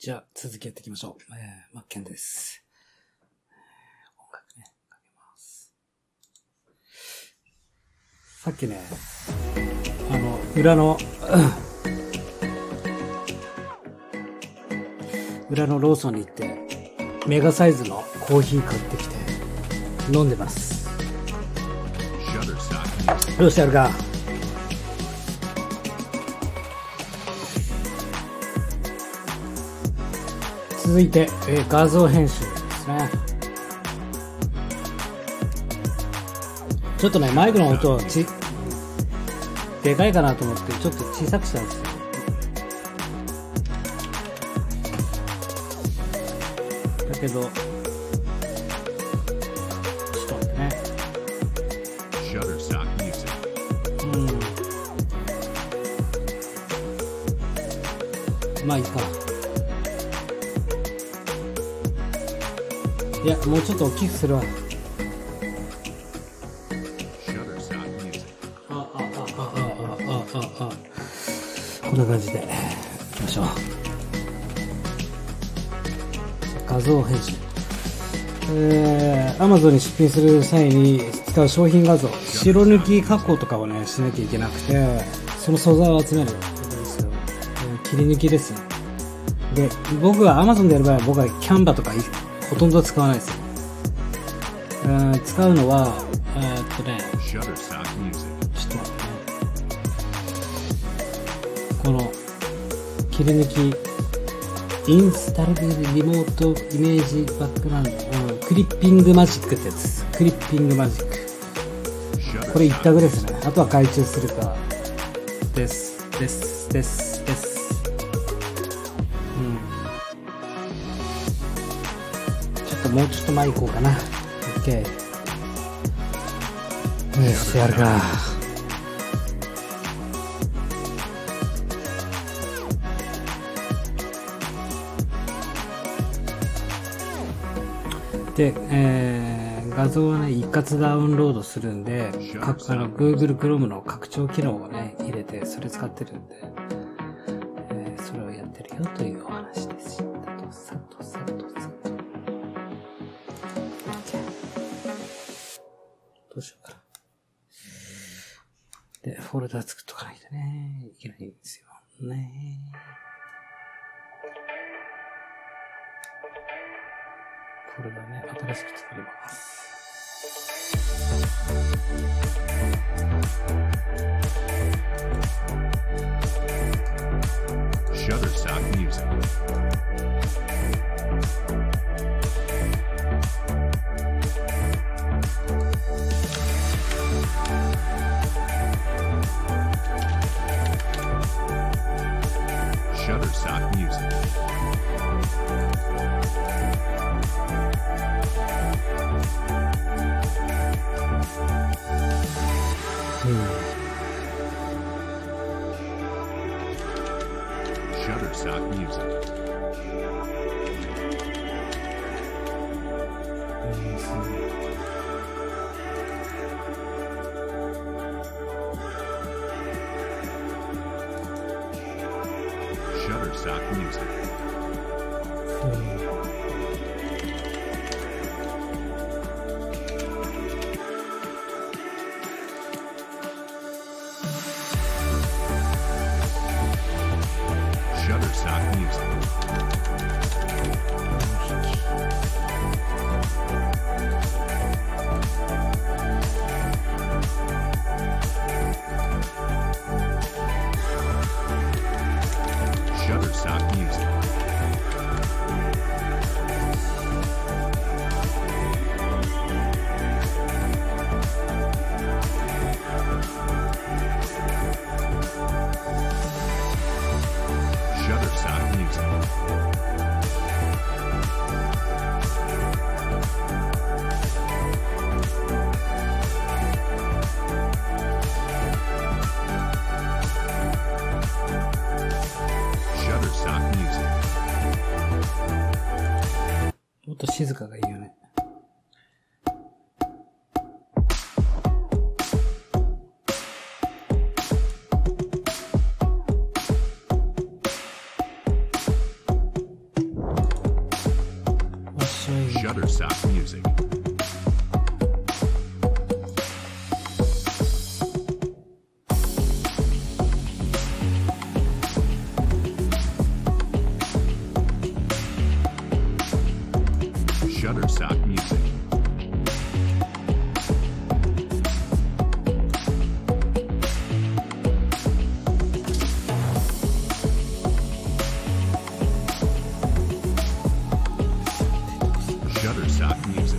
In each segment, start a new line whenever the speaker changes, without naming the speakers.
じゃあ、続きやっていきましょう。えー、マッケンです。音楽ね、かけます。さっきね、あの、裏の、裏のローソンに行って、メガサイズのコーヒー買ってきて、飲んでます。どうしてやるか続いて、えー画像編集ですね。ちょっとね、マイクの音をち、でかいかなと思って、ちょっと小さくしたんですよ。だけど、もうちょっと大きくするわ。こんな感じで。いきましょう。画像編集。えー、Amazon に出品する際に使う商品画像白抜き加工とかをねしなきゃいけなくてその素材を集める。ですよ、えー、切り抜きです。で僕はアマゾンでやる場合は僕はキャンバとかほとんど使わないですよ。えー使うのは、えーっとね、ちょっと待ってね。この、切り抜き、インスタルリモートイメージバックグラウンド、うんクリッピングマジックってやつ。クリッピングマジック。これ一択ですね。あとは外注するか。です、です、です。もうちょっと前行こうかな。OK。よし、やるか。で、えー、画像はね、一括ダウンロードするんで、かあの、Google Chrome の拡張機能をね、入れて、それ使ってるんで、えー、それをやってるよというで、フォルダ作っとかないとね、いけないんですよ。ねフォルダね、新しく作ります。
Shutterstock Music. Stock Music. Shutterstock Music.
Mm -hmm.
Murdoch Music. not music.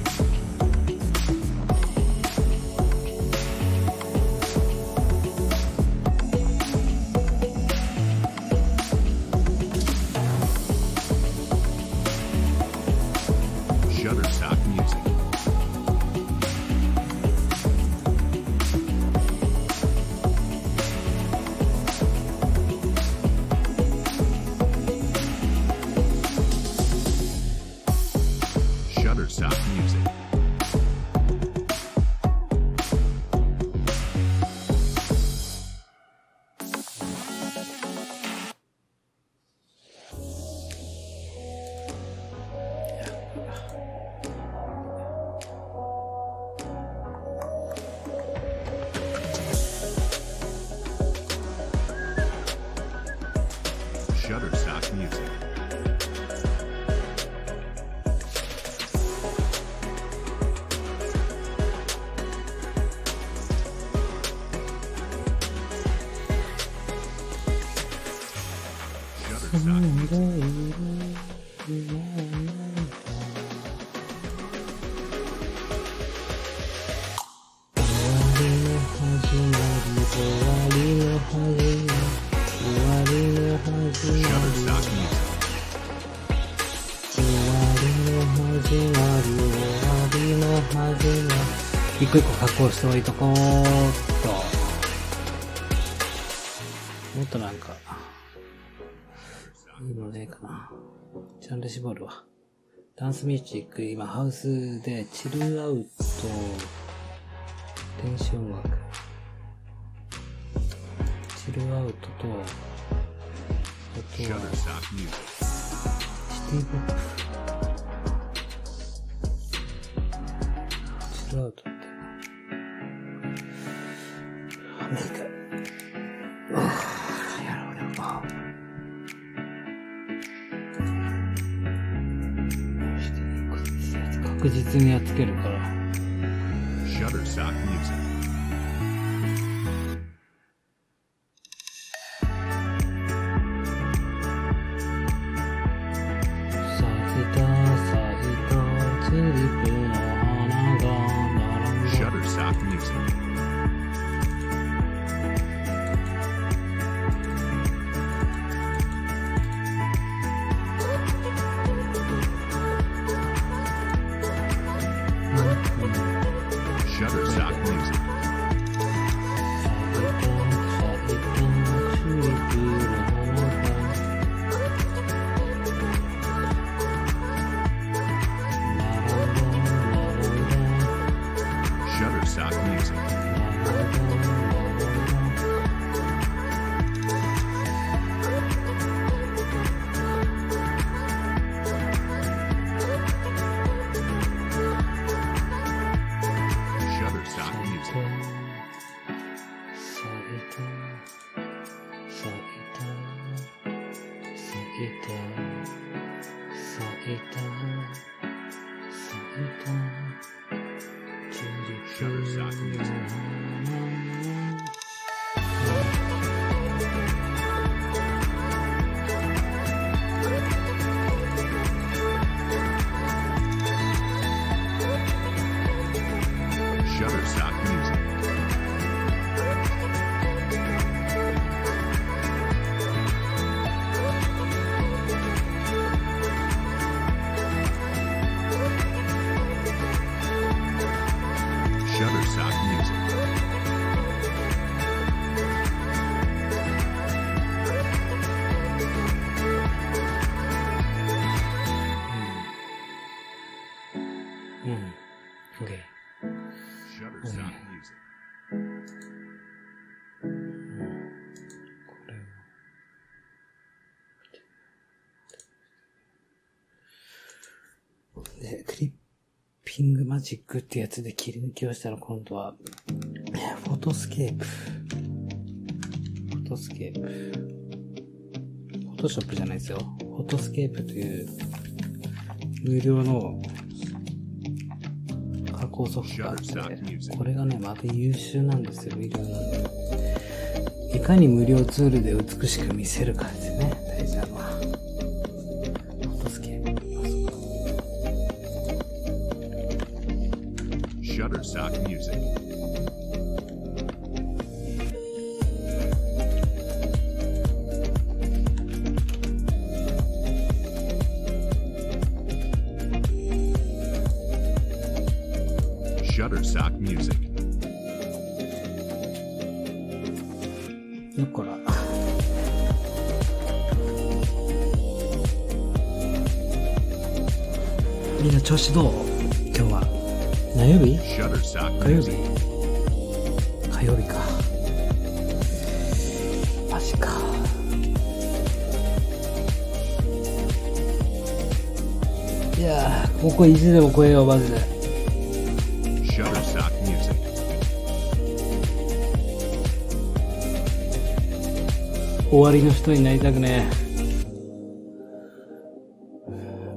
個一個加工しておいとこうっと。もっとなんかいいのねえかな。ジャンル絞るわダンスミュージック今ハウスでチルアウト電子音楽チルアウトとあとシティポップ。チルアウト。確実にやっつけるから。
Shutterstock Music.
「ピングマジックってやつで切り抜きをしたら今度は、フォトスケープ。フォトスケープ。フォトショップじゃないですよ。フォトスケープという無料の加工ソフトがあって、これがね、また優秀なんですよ、いろいろいかに無料ツールで美しく見せるかですね、
Music. Shutterstock Music.
よっこら。みんな調子どう今日は。何曜日？火曜.日火曜日か。マジか。いやー、ここ意地でも超えよう、マジで。終わりの人になりたくねえ。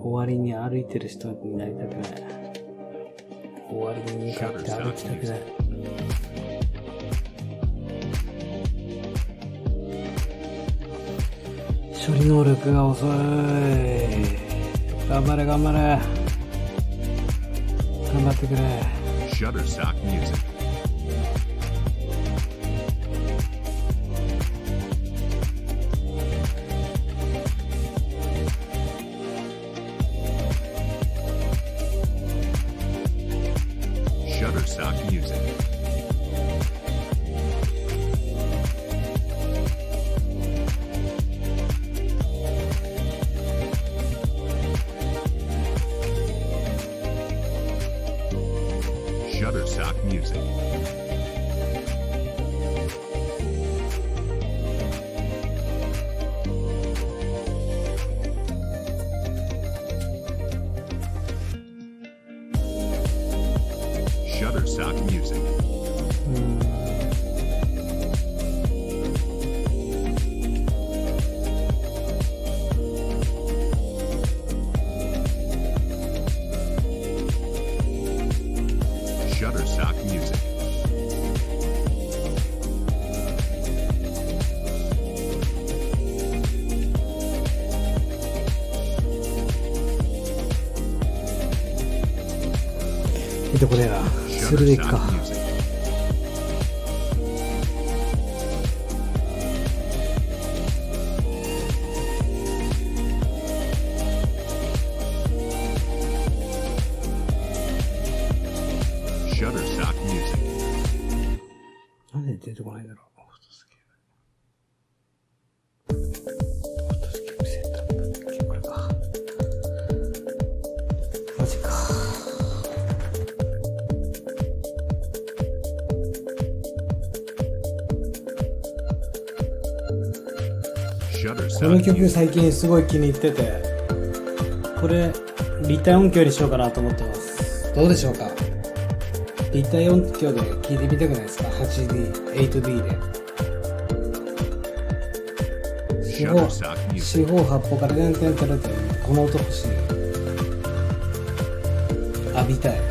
終わりに歩いてる人になりたくない。終わりに向かって歩きたくない。処理能力が遅い。頑張れ頑張れ。頑張ってくれ。
Shutterstock Music. music.
どこだよ、鶴瓶か。曲.最近すごい気に入ってて、これ、立体音響にしようかなと思ってます。どうでしょうか？立体音響で聞いてみたくないですか ?8D、8D で。四方.四方八方から点々てるって、この音欲しい。浴びたい。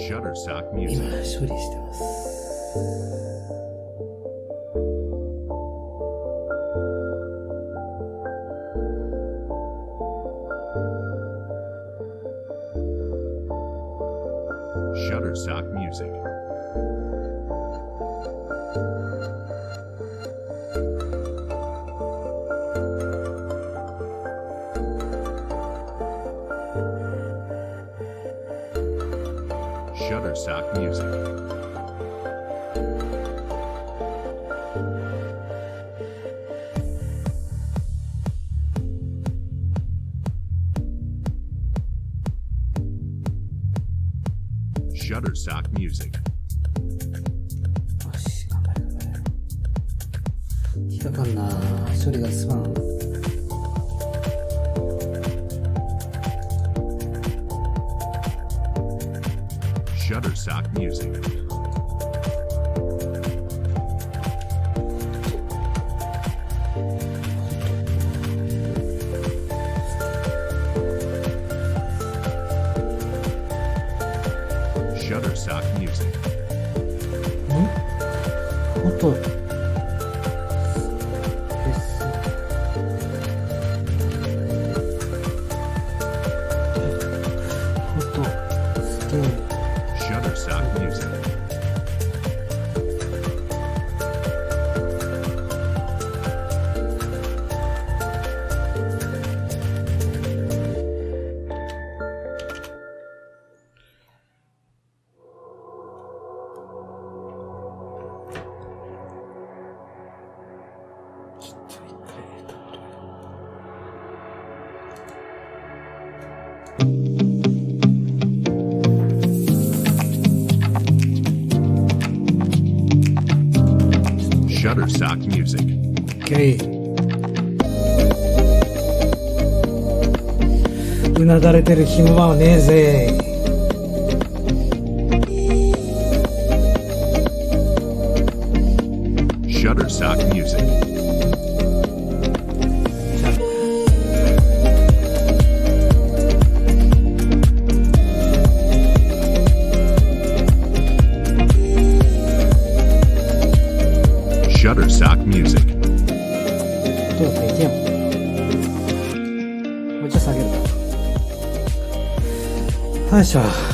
Shutterstock
今
Music. Shutterstock Music.
Okay. うなだれてる暇はねえぜ。下。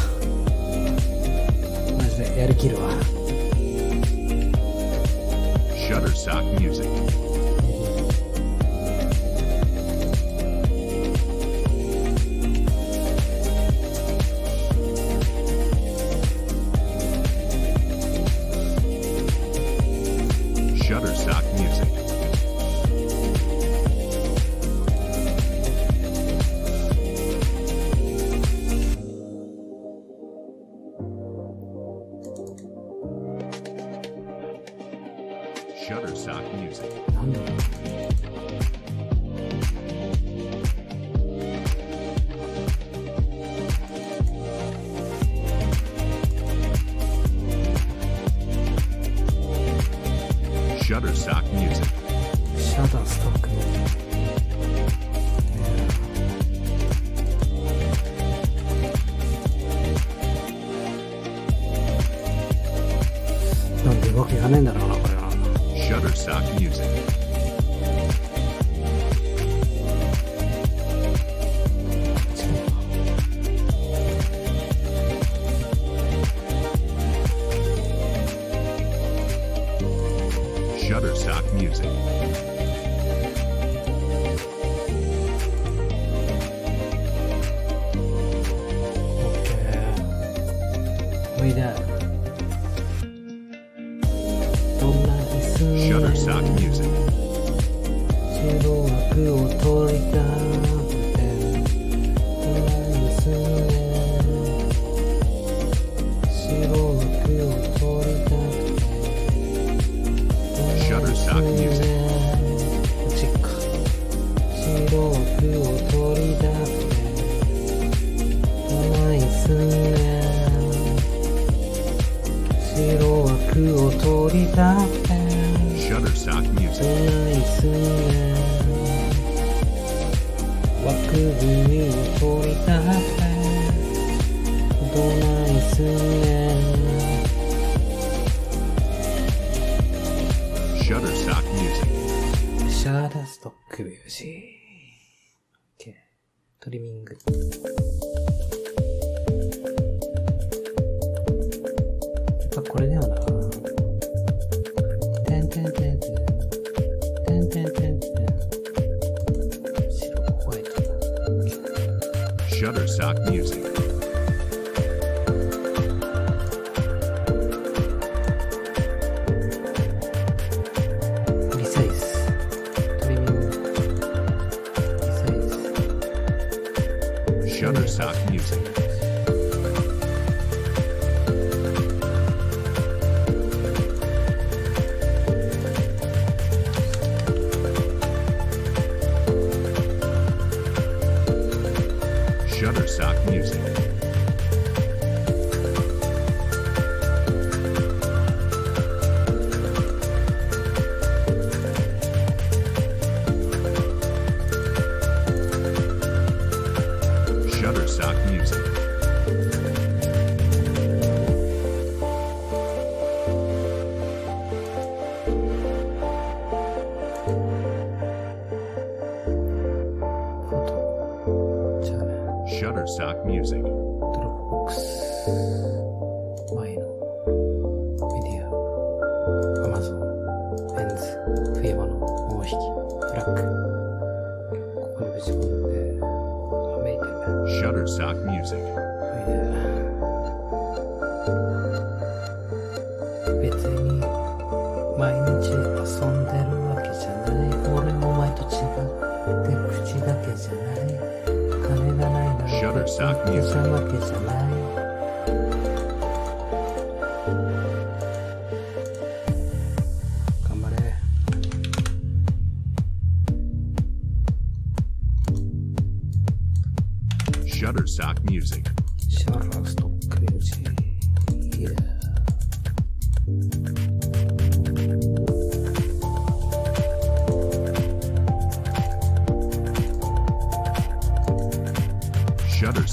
Shutterstock Music.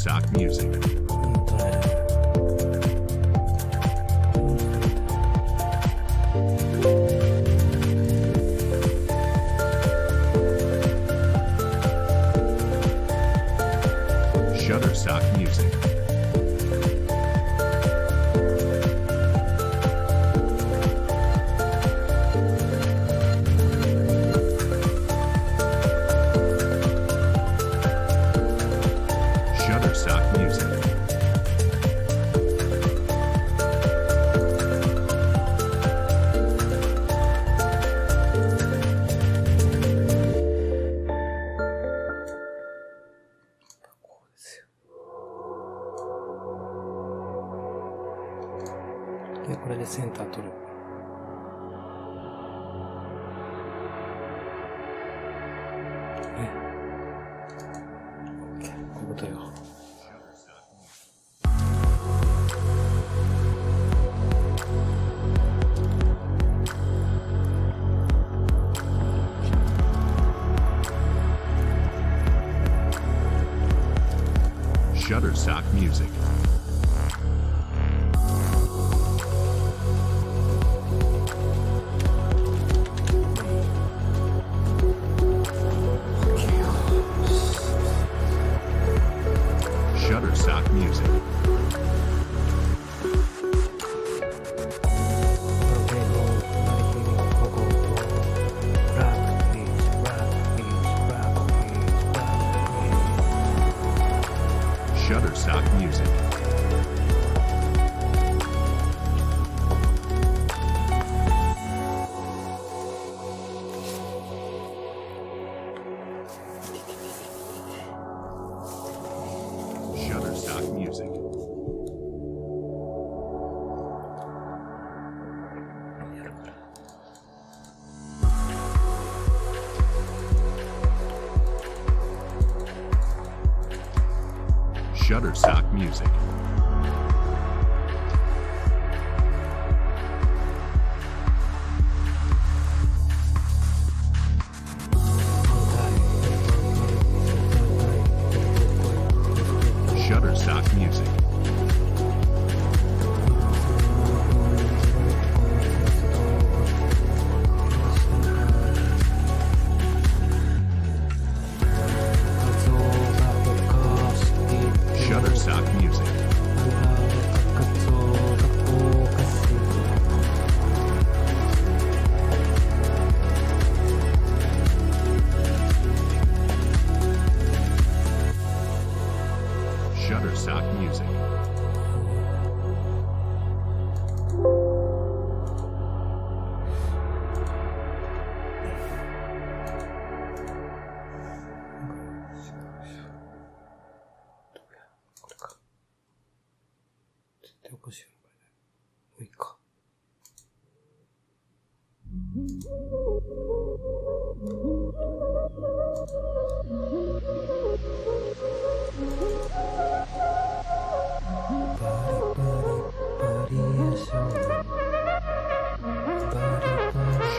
Stock Music.
ックビーチ
Shutterstock Music.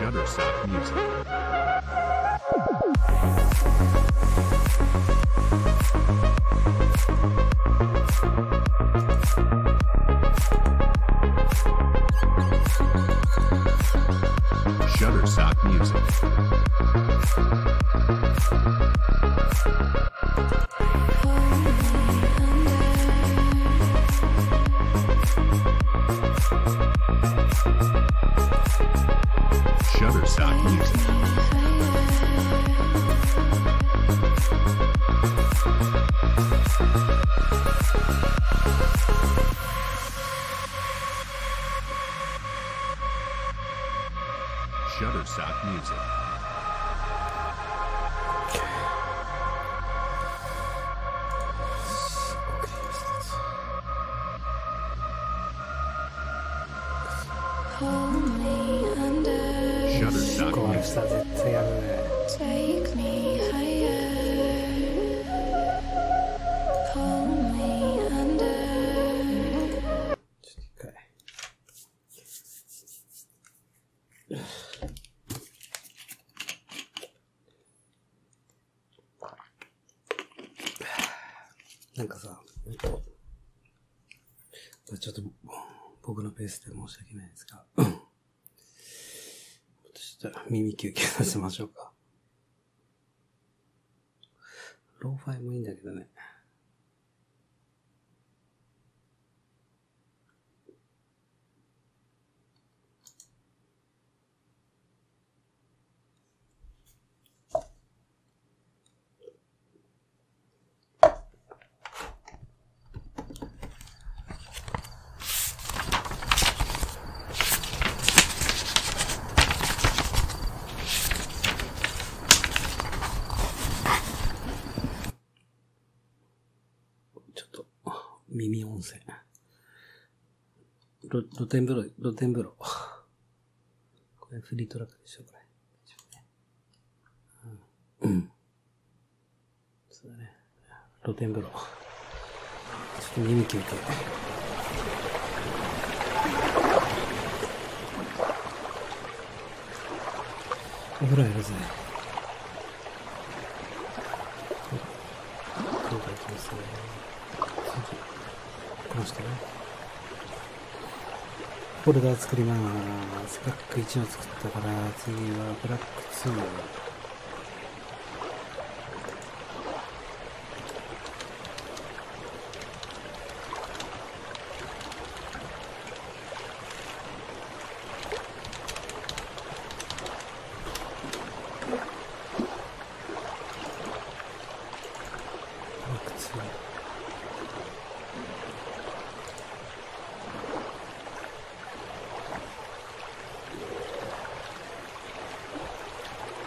Shutterstock Music. Shutterstock Music.「申し訳ないですが、ちょっと耳休憩させましょうか。ローファイもいいんだけどね。ちょっと、耳温泉。露天風呂、露天風呂。これフリートラックでしょ、これ。うん。そうだね。露天風呂。ちょっと耳休憩。お風呂やるぜ。今回行きますね。次。この人ね。フォルダー作ります。ブラック1を作ったから、次はブラック2。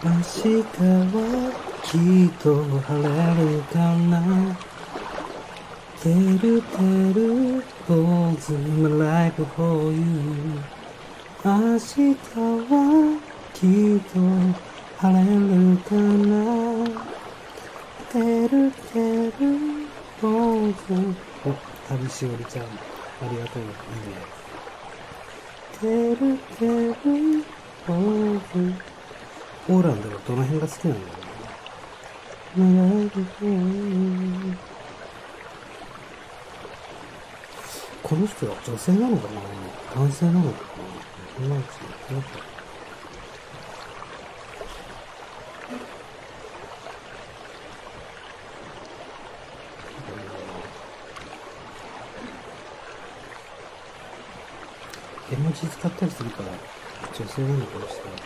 明日はきっと晴れるかなてるてる坊主 my life for you 明日はきっと晴れるかなてるてる坊主お、旅しおりちゃんありがとうい。い。ねてるてる坊主オーランドはどの辺が好きなんだろうね。長い。ことこの人は女性なのかな男性なのかなそんなやつなんか絵文字使ったりするから女性なのかもしれない。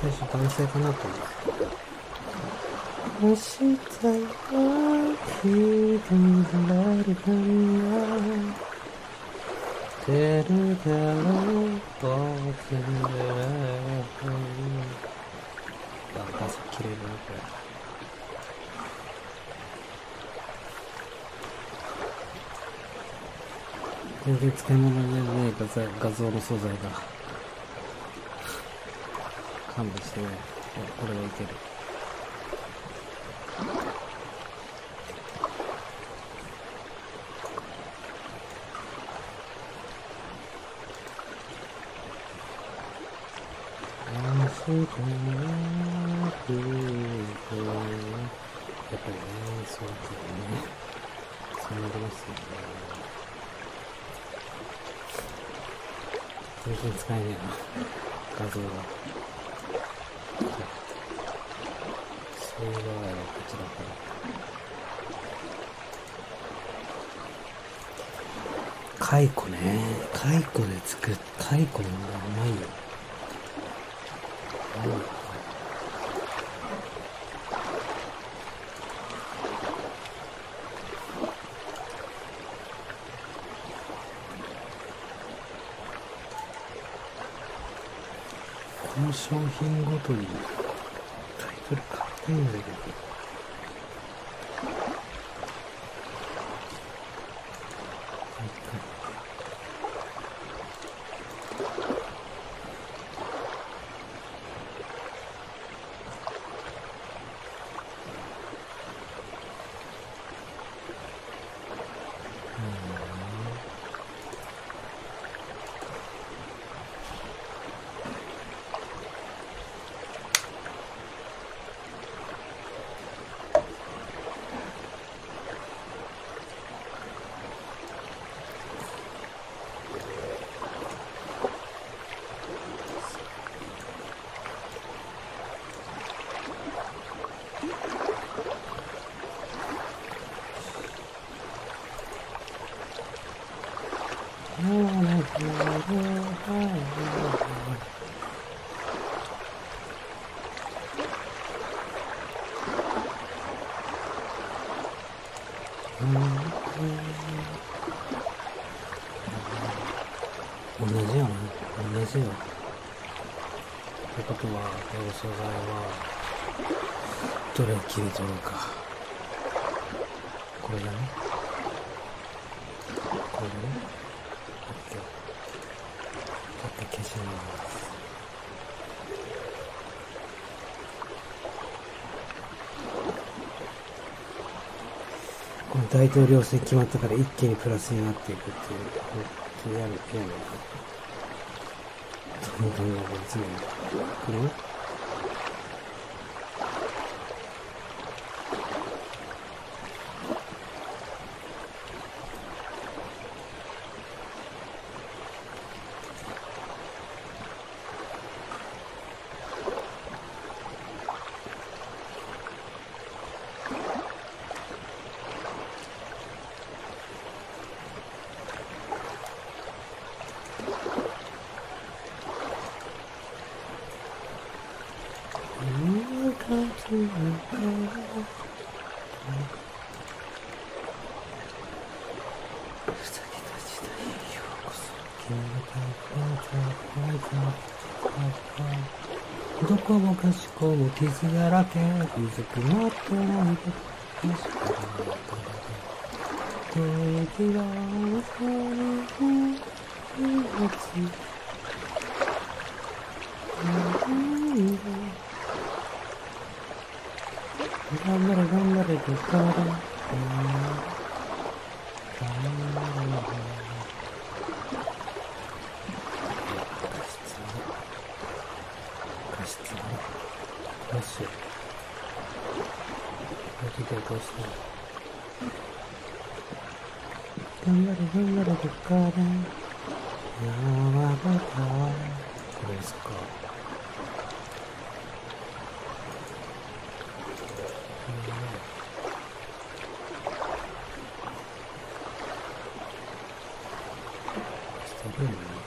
最初男性かなと思って。明日は君と見られるかな出るだろう僕であ、画像綺麗だな、これ。全然使い物にならない画材画像の素材が。勘弁してね。これはいける。明日が来ると当に使えねえな。画像が。そういうのがこっちだから。カイコね。カイコで作っ、カイコがうまいよ。うんの商品ごとにタイトル変えたいんだけど。大統領選決まったから一気にプラスになっていくっていう、気になるピアノが。どんどんどんどん。これ її закрину. Thank.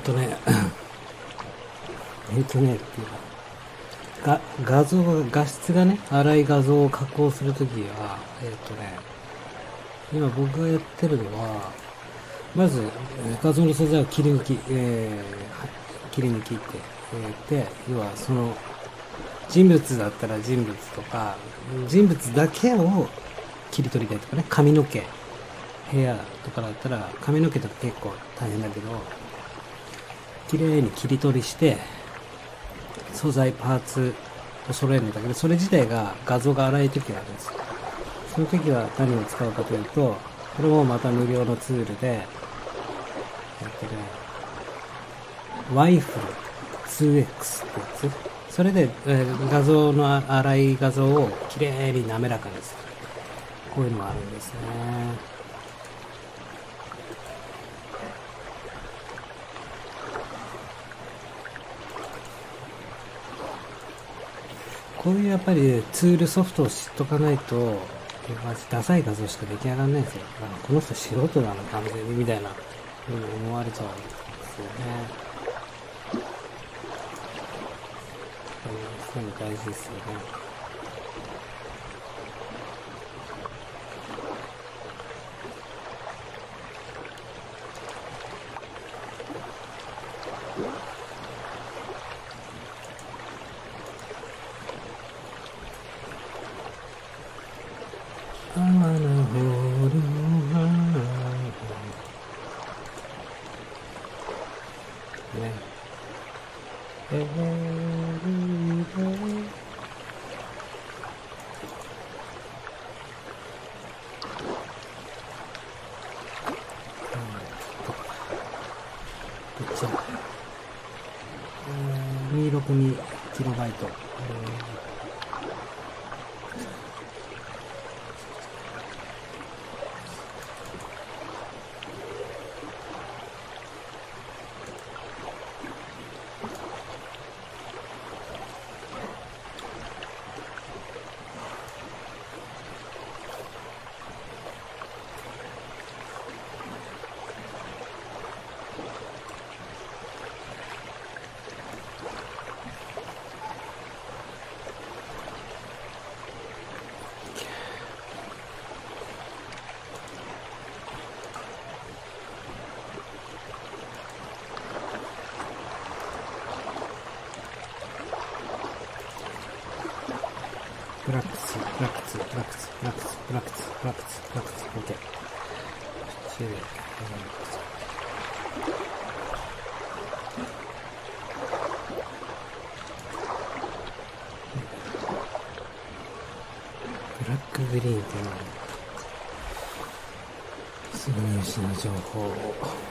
っとね、えっとね、っていうか、画像が、画質がね、荒い画像を加工するときは、えっとね、今僕がやってるのは、まず、画像の素材を切り抜き、えー切り抜きって言って、要はその、人物だったら人物とか、人物だけを切り取りたいとかね、髪の毛、部屋とかだったら髪の毛とか結構大変だけど、綺麗に切り取りして、素材、パーツを揃えるんだけど、それ自体が画像が荒い時があるんですよ。その時は何を使うかというと、これもまた無料のツールで、えっとね、ワイフル 2X ってやつそれで、えー画像の荒い画像をきれいに滑らかにする。こういうのがあるんですね。こういうやっぱりツールソフトを知っとかないと、マジダサい画像しか出来上がらないんですよ。この人素人なの完全にみたいな、ふうに思われちゃうんですよね。そういうの大事ですよね。天のホールね。えーどっちだえー262キロバイト。えーブラックス、ブラックス、ブラックス、ブラックス、ブラックス、ブラックス、ブラックス、オッケー。こっちで、ブラックグリーンっていうのは、すぐ入手の情報を。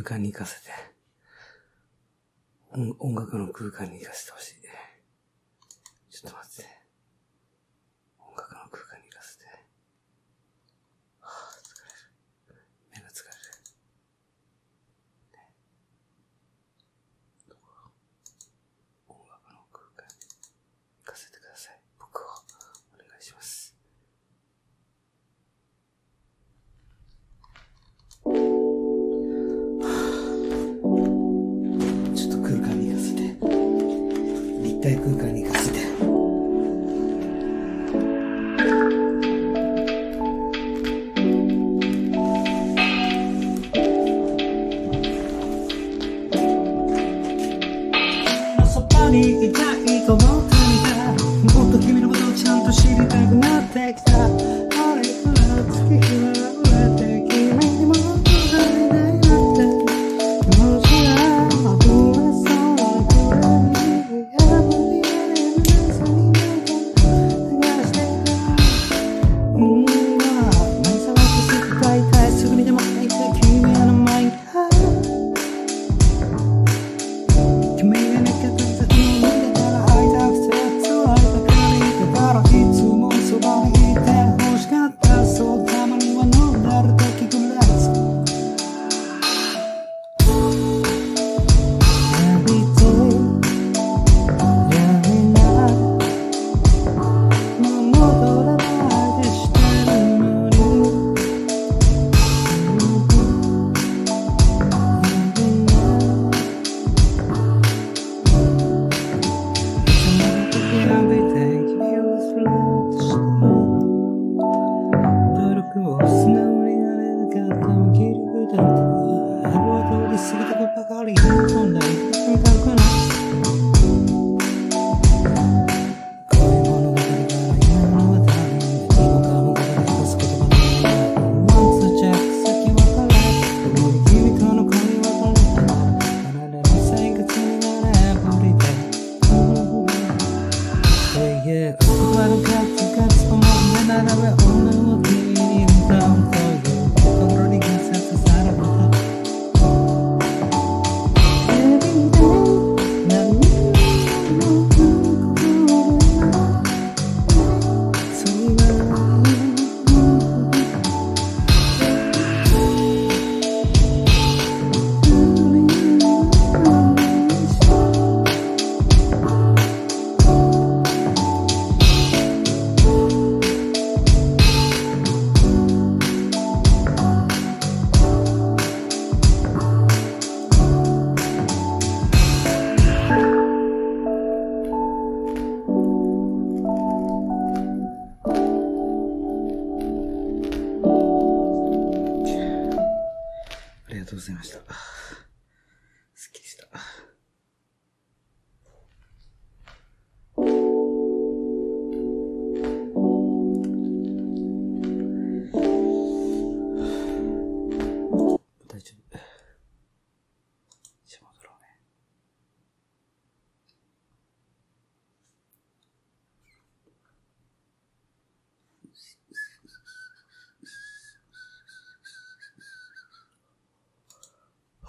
空間に行かせて、音楽の空間に行かせてほしい。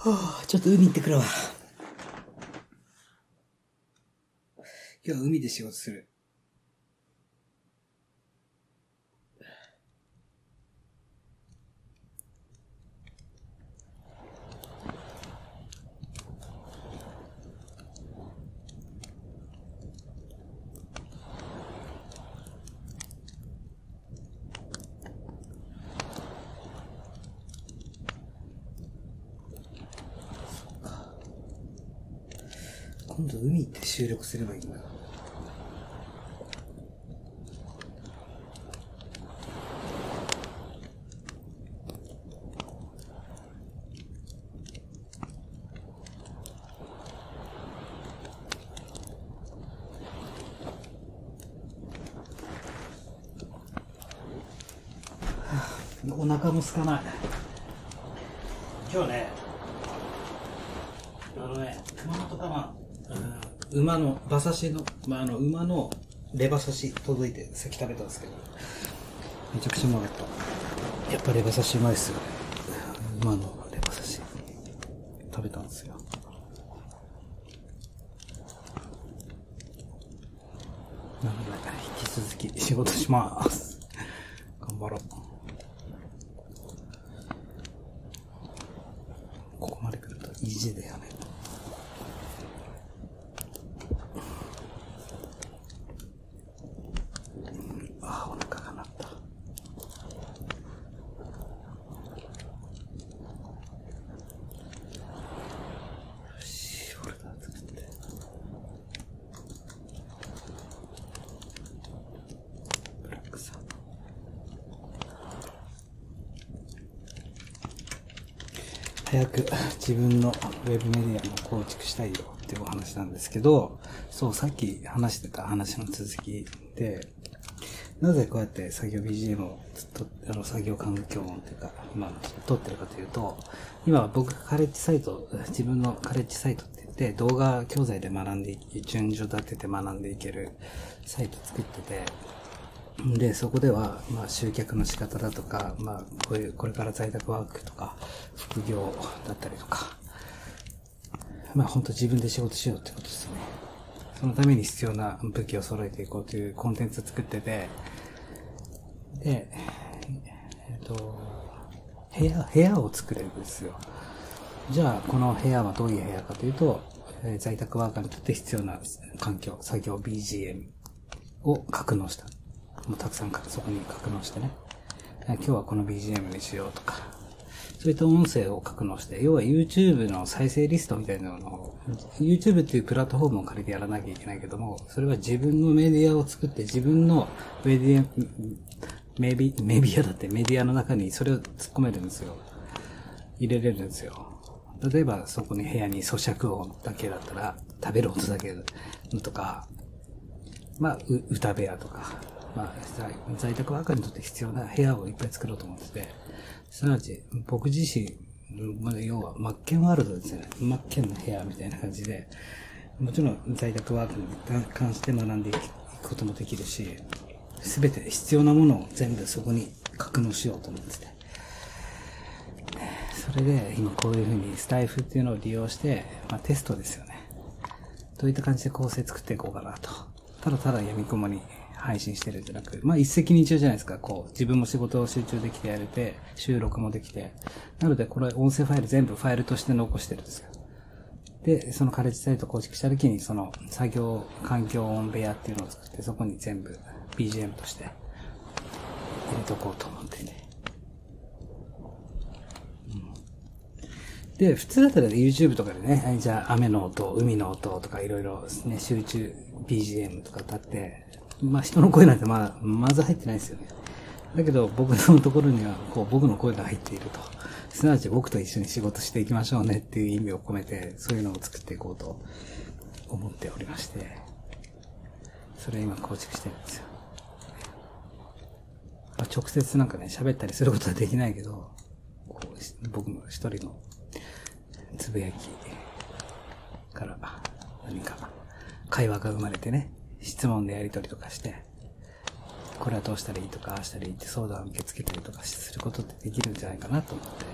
はあ、ちょっと海行ってくるわ。今日は海で仕事する。すればいいんだ。お腹も空かない今日ね馬の、馬刺しの、まあ、あの、馬のレバ刺し届いて、さっき食べたんですけど、めちゃくちゃうまかった。やっぱレバ刺しうまいっすよね。馬のレバ刺し。食べたんですよ。なので、引き続き仕事します。頑張ろう。ここまで来ると意地だよね。早く自分のウェブメディアも構築したいよっていうお話なんですけど、そう、さっき話してた話の続きで、なぜこうやって作業 BGM をずっと、あの、作業環境音っていうか、今、撮ってるかというと、今僕カレッジサイト、自分のカレッジサイトって言って、動画教材で学んでい、順序立てて学んでいけるサイト作ってて、で、そこでは、まあ、集客の仕方だとか、まあ、こういう、これから在宅ワークとか、副業だったりとか、まあ、本当自分で仕事しようってことですね。そのために必要な武器を揃えていこうというコンテンツを作ってて、で、えっと、部屋、部屋を作れるんですよ。じゃあ、この部屋はどういう部屋かというと、え在宅ワーカーにとって必要な環境、作業 BGM を格納した。もうたくさんかそこに格納してね。今日はこの BGM にしようとか。そういった音声を格納して、要は YouTube の再生リストみたいなのを、YouTube っていうプラットフォームを借りてやらなきゃいけないけども、それは自分のメディアを作って自分のメディア、メビ、メディアだってメディアの中にそれを突っ込めるんですよ。入れれるんですよ。例えばそこに部屋に咀嚼音だけだったら、食べる音だけとか、まあ、歌部屋とか、まあ、在宅ワーカーにとって必要な部屋をいっぱい作ろうと思ってて、すなわち、僕自身、要は、マッケンワールドですね。マッケンの部屋みたいな感じで、もちろん在宅ワークに関して学んでいくこともできるし、すべて必要なものを全部そこに格納しようと思ってて。それで、今こういうふうにスタイフっていうのを利用して、まあテストですよね。どういった感じで構成作っていこうかなと。ただただ闇雲に配信してるんじゃなく、まあ一石二鳥じゃないですか。こう、自分も仕事を集中できてやれて、収録もできて。なので、これ音声ファイル全部ファイルとして残してるんですよ。で、そのカレッジサイト構築した時に、その作業環境音部屋っていうのを作って、そこに全部 BGM として入れとこうと思ってね。で、普通だったら YouTube とかでね、じゃあ雨の音、海の音とかいろいろね、集中 BGM とか歌って、まあ人の声なんてまあ、まず入ってないですよね。だけど僕のところには、こう僕の声が入っていると。すなわち僕と一緒に仕事していきましょうねっていう意味を込めて、そういうのを作っていこうと思っておりまして、それを今構築してるんですよ。まあ直接なんかね、喋ったりすることはできないけど、こう僕の一人のつぶやきから何か会話が生まれてね、質問でやり取りとかして、これはどうしたらいいとか、ああしたらいいって相談を受け付けたりとかすることってできるんじゃないかなと思って、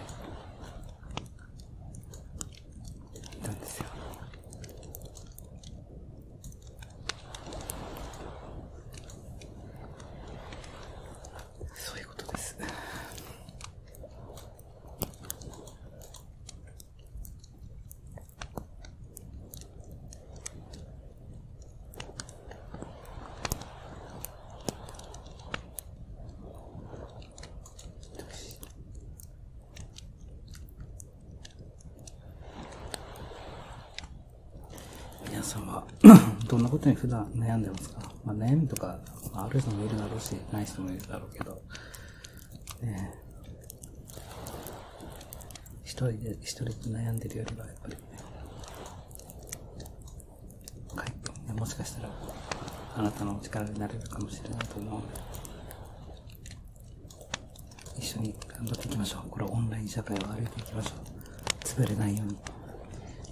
いたんですよ。そういうことです。皆さんはどんなことに普段悩んでますか、まあ、悩みとか、あ、る人もいるだろうし、ない人もいるだろうけど、ね一人で、一人で悩んでるよりはやっぱりね、はい、もしかしたら、あなたのお力になれるかもしれないと思うので、一緒に頑張っていきましょう。これオンライン社会を歩いていきましょう。潰れないように。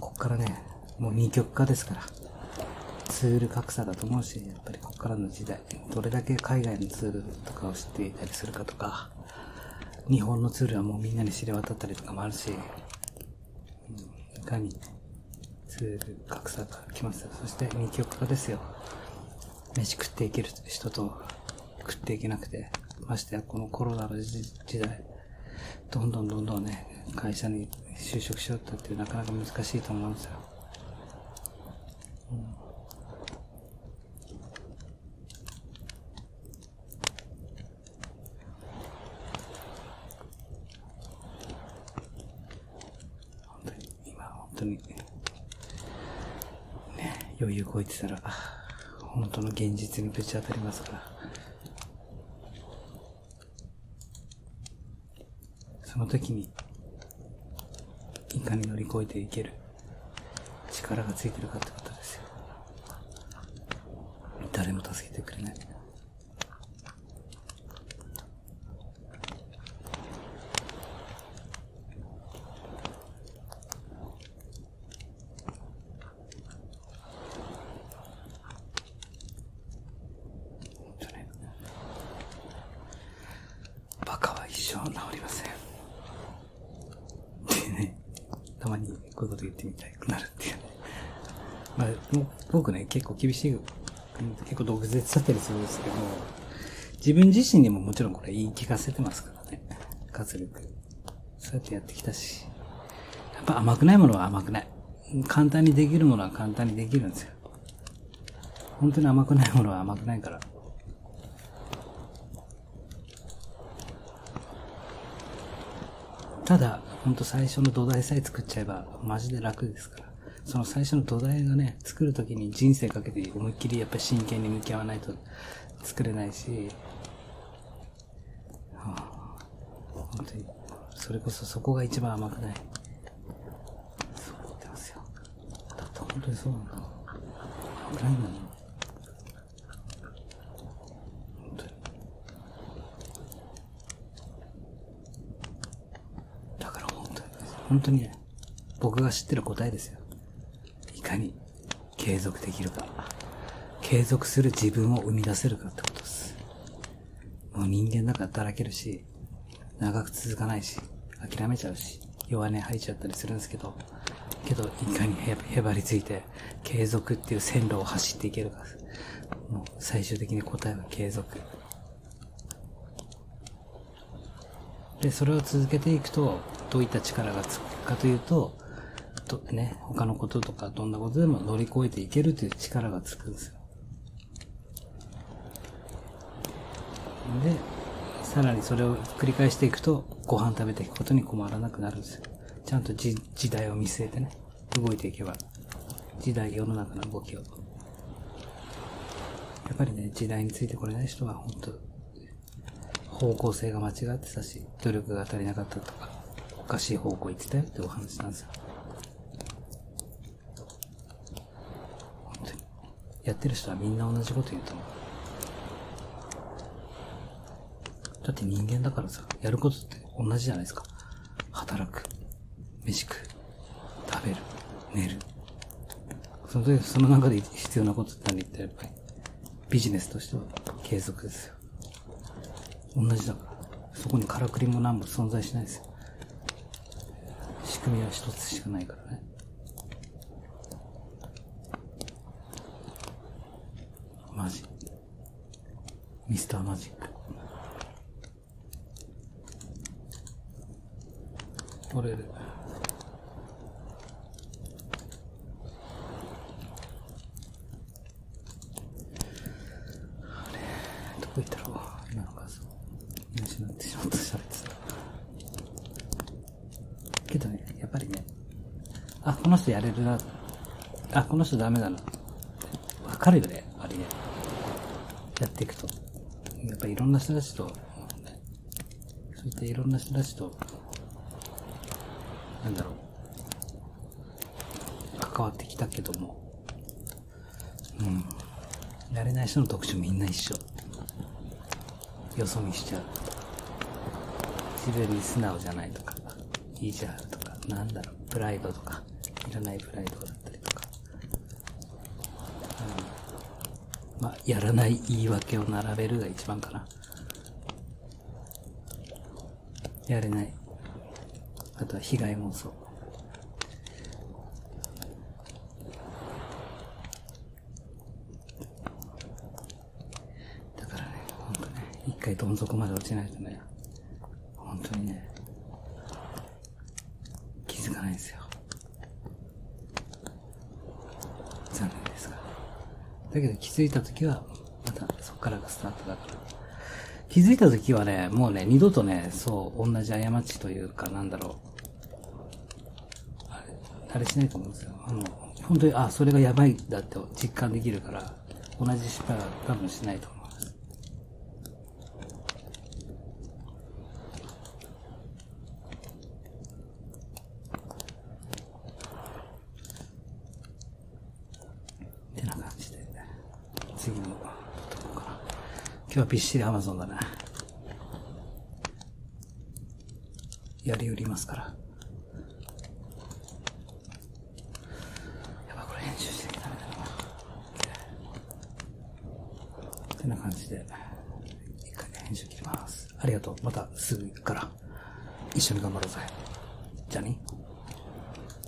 こっからね、もう二極化ですから。ツール格差だと思うし、やっぱりこっからの時代、どれだけ海外のツールとかを知っていたりするかとか、日本のツールはもうみんなに知れ渡ったりとかもあるし、うんかにツール格差が来ます。そして二極化ですよ。飯食っていける人と食っていけなくて、ましてやこのコロナの時代、どんどんどんどんね、会社に就職しようったってなかなか難しいと思うんですよ。本当に、今本当に、ね、余裕こいたら、本当の現実にぶち当たりますから。その時に、いかに乗り越えていける力がついてるかってことですよ。誰も助けてくれない。本当ねバカは一生治りません。ってね、たまにこういうこと言ってみたくなるっていうね。まあ、もう僕ね、結構厳しい、結構毒舌だったりするんですけど、自分自身にももちろんこれ言い聞かせてますからね。活力。そうやってやってきたし。やっぱ甘くないものは甘くない。簡単にできるものは簡単にできるんですよ。本当に甘くないものは甘くないから。ただ、ほんと最初の土台さえ作っちゃえば、マジで楽ですから。その最初の土台がね、作るときに人生かけて思いっきりやっぱり真剣に向き合わないと作れないし、はあ、本当に、それこそそこが一番甘くない。そう思ってますよ。だって本当にそうなんだ。甘いんだもん。本当に。だから本当に、本当にね、僕が知ってる答えですよ。いかに継続できるか。継続する自分を生み出せるかってことです。もう人間だからだらけるし、長く続かないし、諦めちゃうし、弱音吐いちゃったりするんですけど、けど、いかにへばりついて、継続っていう線路を走っていけるか。もう最終的に答えは継続。で、それを続けていくと、どういった力がつくかというと、とね、他のこととか、どんなことでも乗り越えていけるという力がつくんですよ。で、さらにそれを繰り返していくと、ご飯食べていくことに困らなくなるんですよ。ちゃんとじ時代を見据えてね、動いていけば、時代、世の中の動きを。やっぱりね、時代についてこれない人は、本当方向性が間違ってたし、努力が足りなかったとか、おかしい方向行ってたよってお話なんですよ。本当に。やってる人はみんな同じこと言うと思う。だって人間だからさ、やることって同じじゃないですか。働く。飯食う。食べる。寝る。その時、その中で必要なことって何言ってやっぱり、ビジネスとしては継続ですよ。同じだから。そこにからくりも何も存在しないですよ。仕組みは一つしかないからね。マジ。ミスターマジック。折れる。あれどこ行ったろう今の画像。見失ってしまった喋ってた。けどね、やっぱりね、あ、この人やれるな。あ、この人ダメだな。わかるよ、ね。やっていくと。やっぱりいろんな人たちと、そういったいろんな人たちと、なんだろう。関わってきたけども、うん。やれない人の特徴みんな一緒。よそ見しちゃうとか。自分に素直じゃないとか、意地悪とか、なんだろう、プライドとか、いらないプライドだまあ、やらない言い訳を並べるが一番かな。やれない。あとは被害妄想。だからね、ほんとね、一回どん底まで落ちないとね。だけど気づいた時は、またそこからがスタートだから。気づいた時はね、もうね、二度とね、そう、同じ過ちというか、なんだろう。あれ、あれしないと思うんですよ。あの、本当に、あ、それがやばいだって実感できるから、同じ失敗は多分しないと思います。ってな感じで、次のとこかな。今日はびっしり Amazon だな。やり売りますから。やばい、これ編集してきたダメだな。ってな感じで、一回編集切ります。ありがとう。またすぐから、一緒に頑張ろうぜ。